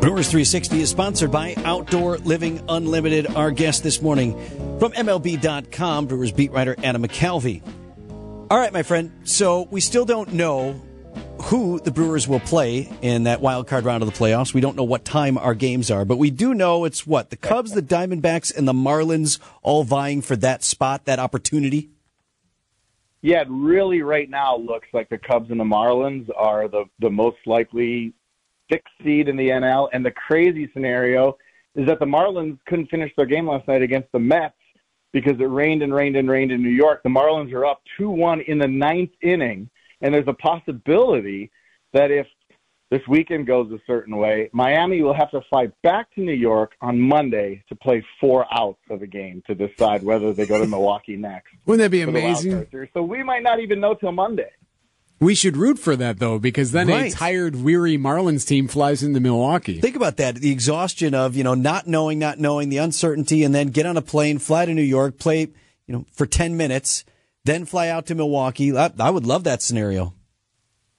Brewers 360 is sponsored by Outdoor Living Unlimited. Our guest this morning from MLB.com, Brewers beat writer Adam McCalvy. All right, my friend. So we still don't know who the Brewers will play in that wild card round of the playoffs. We don't know what time our games are, but we do know it's what the Cubs, the Diamondbacks, and the Marlins all vying for that spot, that opportunity. Yeah, it really right now looks like the Cubs and the Marlins are the the most likely sixth seed in the NL. And the crazy scenario is that the Marlins couldn't finish their game last night against the Mets because it rained and rained and rained in New York. The Marlins are up 2 1 in the ninth inning. And there's a possibility that if this weekend goes a certain way, Miami will have to fly back to New York on Monday to play four outs of a game to decide whether they go to Milwaukee next. Wouldn't that be amazing? So we might not even know till Monday. We should root for that though, because then right. a tired, weary Marlins team flies into Milwaukee. Think about that: the exhaustion of you know not knowing, not knowing, the uncertainty, and then get on a plane, fly to New York, play you know for ten minutes, then fly out to Milwaukee. I, I would love that scenario.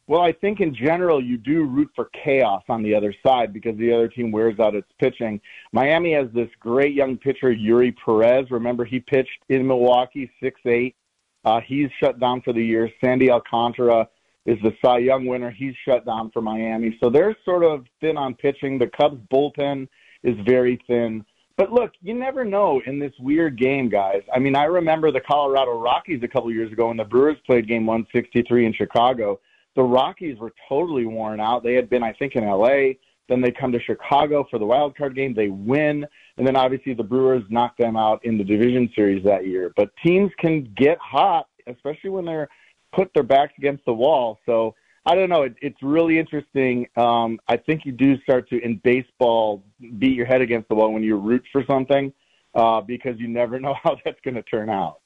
Well, I think in general you do root for chaos on the other side because the other team wears out its pitching. Miami has this great young pitcher, Eury Perez. Remember, he pitched in Milwaukee, six eight uh, he's shut down for the year. Sandy Alcantara is the Cy Young winner. He's shut down for Miami. So they're sort of thin on pitching. The Cubs bullpen is very thin. But look, you never know in this weird game, guys. I mean, I remember the Colorado Rockies a couple years ago when the Brewers played game 163 in Chicago. The Rockies were totally worn out. They had been, I think, in LA. Then they come to Chicago for the wild card game. They win. And then obviously the Brewers knocked them out in the division series that year. But teams can get hot, especially when they're put their backs against the wall. So I don't know. It, it's really interesting. Um, I think you do start to, in baseball, beat your head against the wall when you root for something uh, because you never know how that's going to turn out.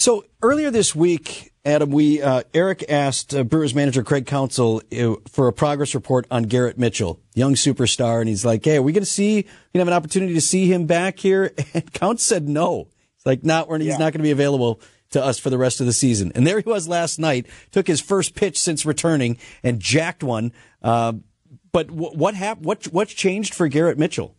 So earlier this week, Adam, we uh, Eric asked uh, Brewers manager Craig Counsell uh, for a progress report on Garrett Mitchell, young superstar, and he's like, "Hey, are we going to see? We have an opportunity to see him back here?" And Count said no. It's like, not we're, he's yeah. not going to be available to us for the rest of the season. And there he was last night, took his first pitch since returning and jacked one. Uh, but w- what happened? What what's changed for Garrett Mitchell?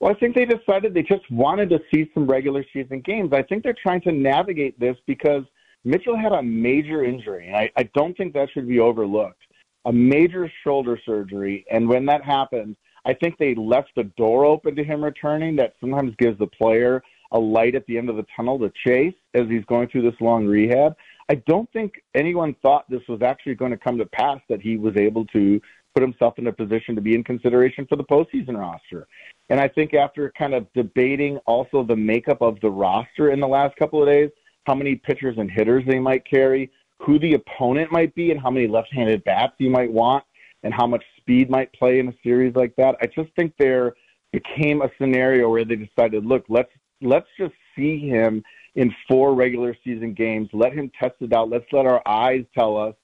Well, I think they decided they just wanted to see some regular season games. I think they're trying to navigate this because Mitchell had a major injury, and I, I don't think that should be overlooked. A major shoulder surgery, and when that happened, I think they left the door open to him returning. That sometimes gives the player a light at the end of the tunnel to chase as he's going through this long rehab. I don't think anyone thought this was actually going to come to pass that he was able to put himself in a position to be in consideration for the postseason roster. And I think after kind of debating also the makeup of the roster in the last couple of days, how many pitchers and hitters they might carry, who the opponent might be, and how many left-handed bats you might want, and how much speed might play in a series like that. I just think there became a scenario where they decided, look, let's let's just see him in four regular season games. Let him test it out. Let's let our eyes tell us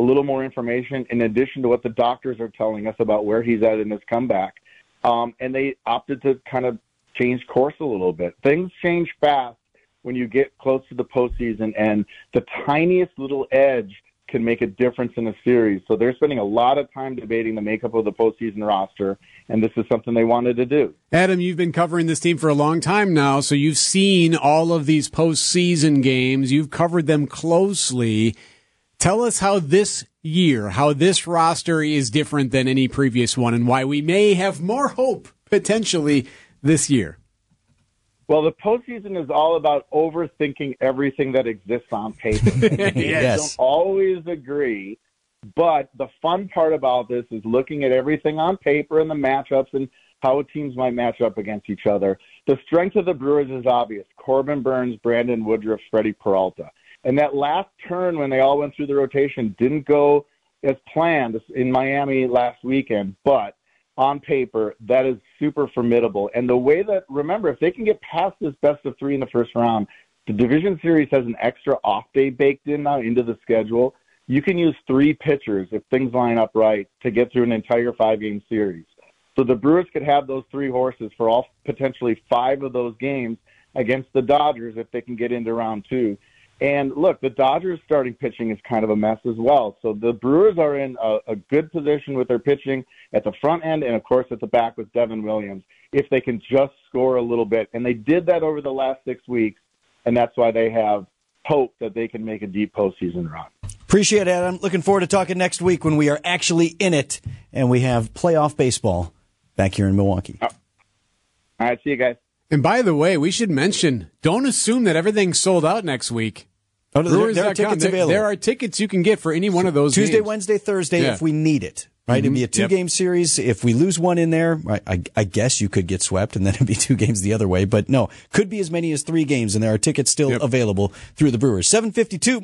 a little more information in addition to what the doctors are telling us about where he's at in his comeback um, and they opted to kind of change course a little bit. Things change fast when you get close to the postseason, and the tiniest little edge can make a difference in a series. So they're spending a lot of time debating the makeup of the postseason roster, and this is something they wanted to do. Adam, you've been covering this team for a long time now, so you've seen all of these postseason games. You've covered them closely. Tell us how this year, how this roster is different than any previous one, and why we may have more hope potentially this year. Well, the postseason is all about overthinking everything that exists on paper. yes. don't always agree, but the fun part about this is looking at everything on paper and the matchups and how teams might match up against each other. The strength of the Brewers is obvious. Corbin Burnes, Brandon Woodruff, Freddie Peralta. And that last turn when they all went through the rotation didn't go as planned in Miami last weekend, but on paper, that is super formidable. And the way that, remember, if they can get past this best of three in the first round, the division series has an extra off day baked in now into the schedule. You can use three pitchers if things line up right to get through an entire five game series. So the Brewers could have those three horses for all potentially five of those games against the Dodgers if they can get into round two. And look, the Dodgers starting pitching is kind of a mess as well. So the Brewers are in a, a good position with their pitching at the front end and, of course, at the back with Devin Williams if they can just score a little bit. And they did that over the last six weeks, and that's why they have hope that they can make a deep postseason run. Appreciate it, Adam. Looking forward to talking next week when we are actually in it and we have playoff baseball back here in Milwaukee. Oh. All right, see you guys. And by the way, we should mention don't assume that everything's sold out next week. Oh, there, there, are tickets there, available. There are tickets you can get for any one of those Tuesday, games. Wednesday, Thursday Yeah. if we need it. Right, it'd be a Mhm. two Yep. game series. If we lose one in there, I, I, I guess you could get swept, and then it'd be two games the other way. But no, could be as many as three games, and there are tickets still Yep. available through the Brewers. Seven fifty two.